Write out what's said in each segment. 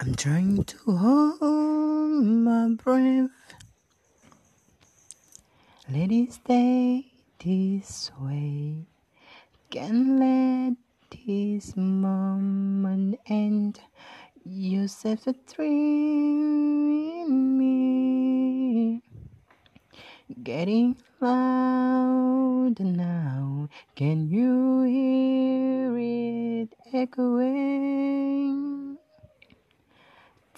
I'm trying to hold my breath. Let it stay this way. Can't let this moment end. You set a dream in me. Getting louder now. Can you hear it echoing?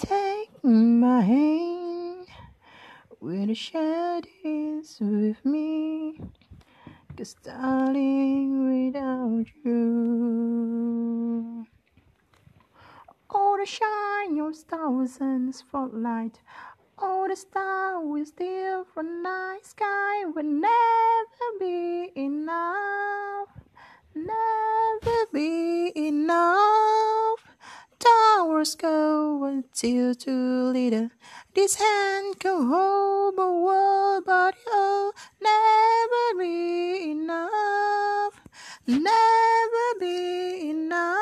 Take my hand when the shadows with me. Cause darling, without you, all the shine your thousand spotlight, all the stars we steal from night sky will never be enough, never be enough. Go until. This hand can hold the world, but it'll never be enough, never be enough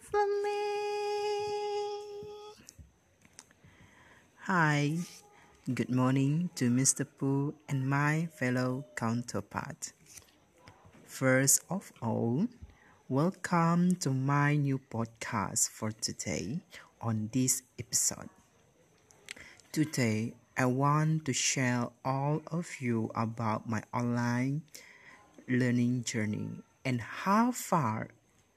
for me. Hi, good morning to Mr. Pooh and my fellow counterpart. First of all, welcome to my new podcast for today on this episode. Today, I want to share all of you about my online learning journey and how far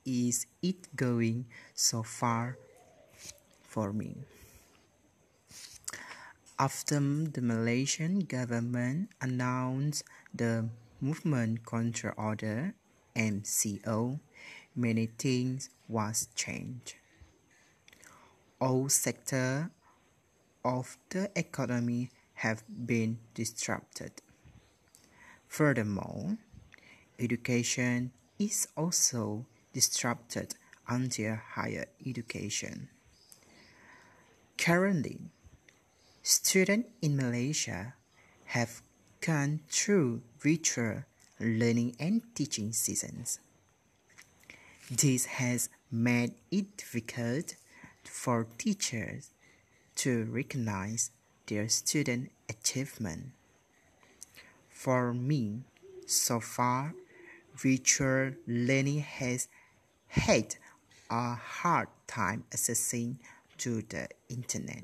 is it going so far for me. After the Malaysian government announced the Movement Control Order MCO, many things was changed. All sector of the economy have been disrupted. Furthermore, education is also disrupted until higher education. Currently, students in Malaysia have gone through virtual learning and teaching seasons. This has made it difficult for teachers to recognize their student achievement. For me, so far, virtual learning has had a hard time accessing to the internet.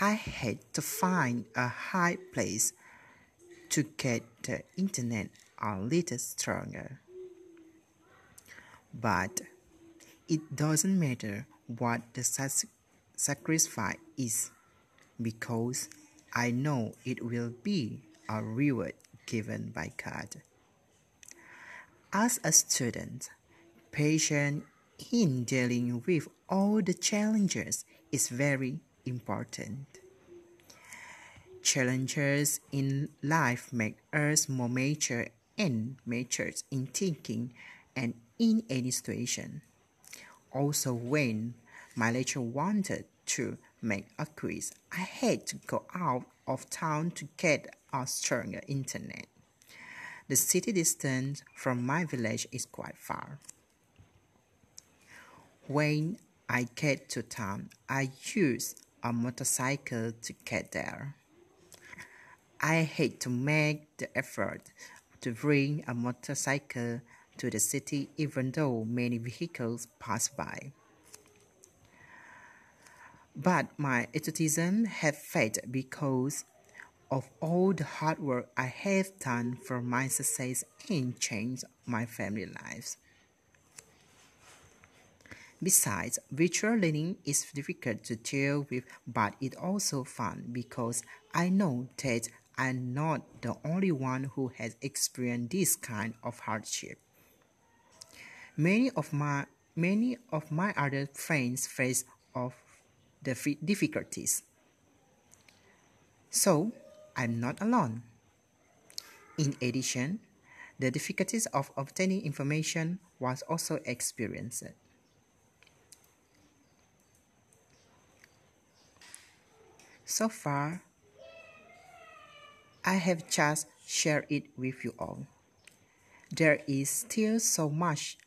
I had to find a high place to get the internet a little stronger. But it doesn't matter what the sacrifice is because I know it will be a reward given by God. As a student, patience in dealing with all the challenges is very important. Challenges in life make us more mature and mature in thinking and in any situation. Also, when my lecturer wanted to make a quiz, I had to go out of town to get a stronger internet. The city distance from my village is quite far. When I get to town, I use a motorcycle to get there. I hate to make the effort to bring a motorcycle to the city even though many vehicles pass by. But my enthusiasm have faded because of all the hard work I have done for my success and change my family lives. Besides, virtual learning is difficult to deal with, but it's also fun because I know that I'm not the only one who has experienced this kind of hardship. Many of my many of my other friends face of the difficulties. So, I'm not alone. In addition, the difficulties of obtaining information was also experienced. So far, I have just shared it with you all. There is still so much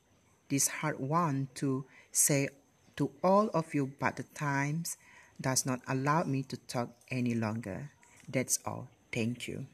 this hard one to say to all of you, but the times does not allow me to talk any longer. That's all. Thank you.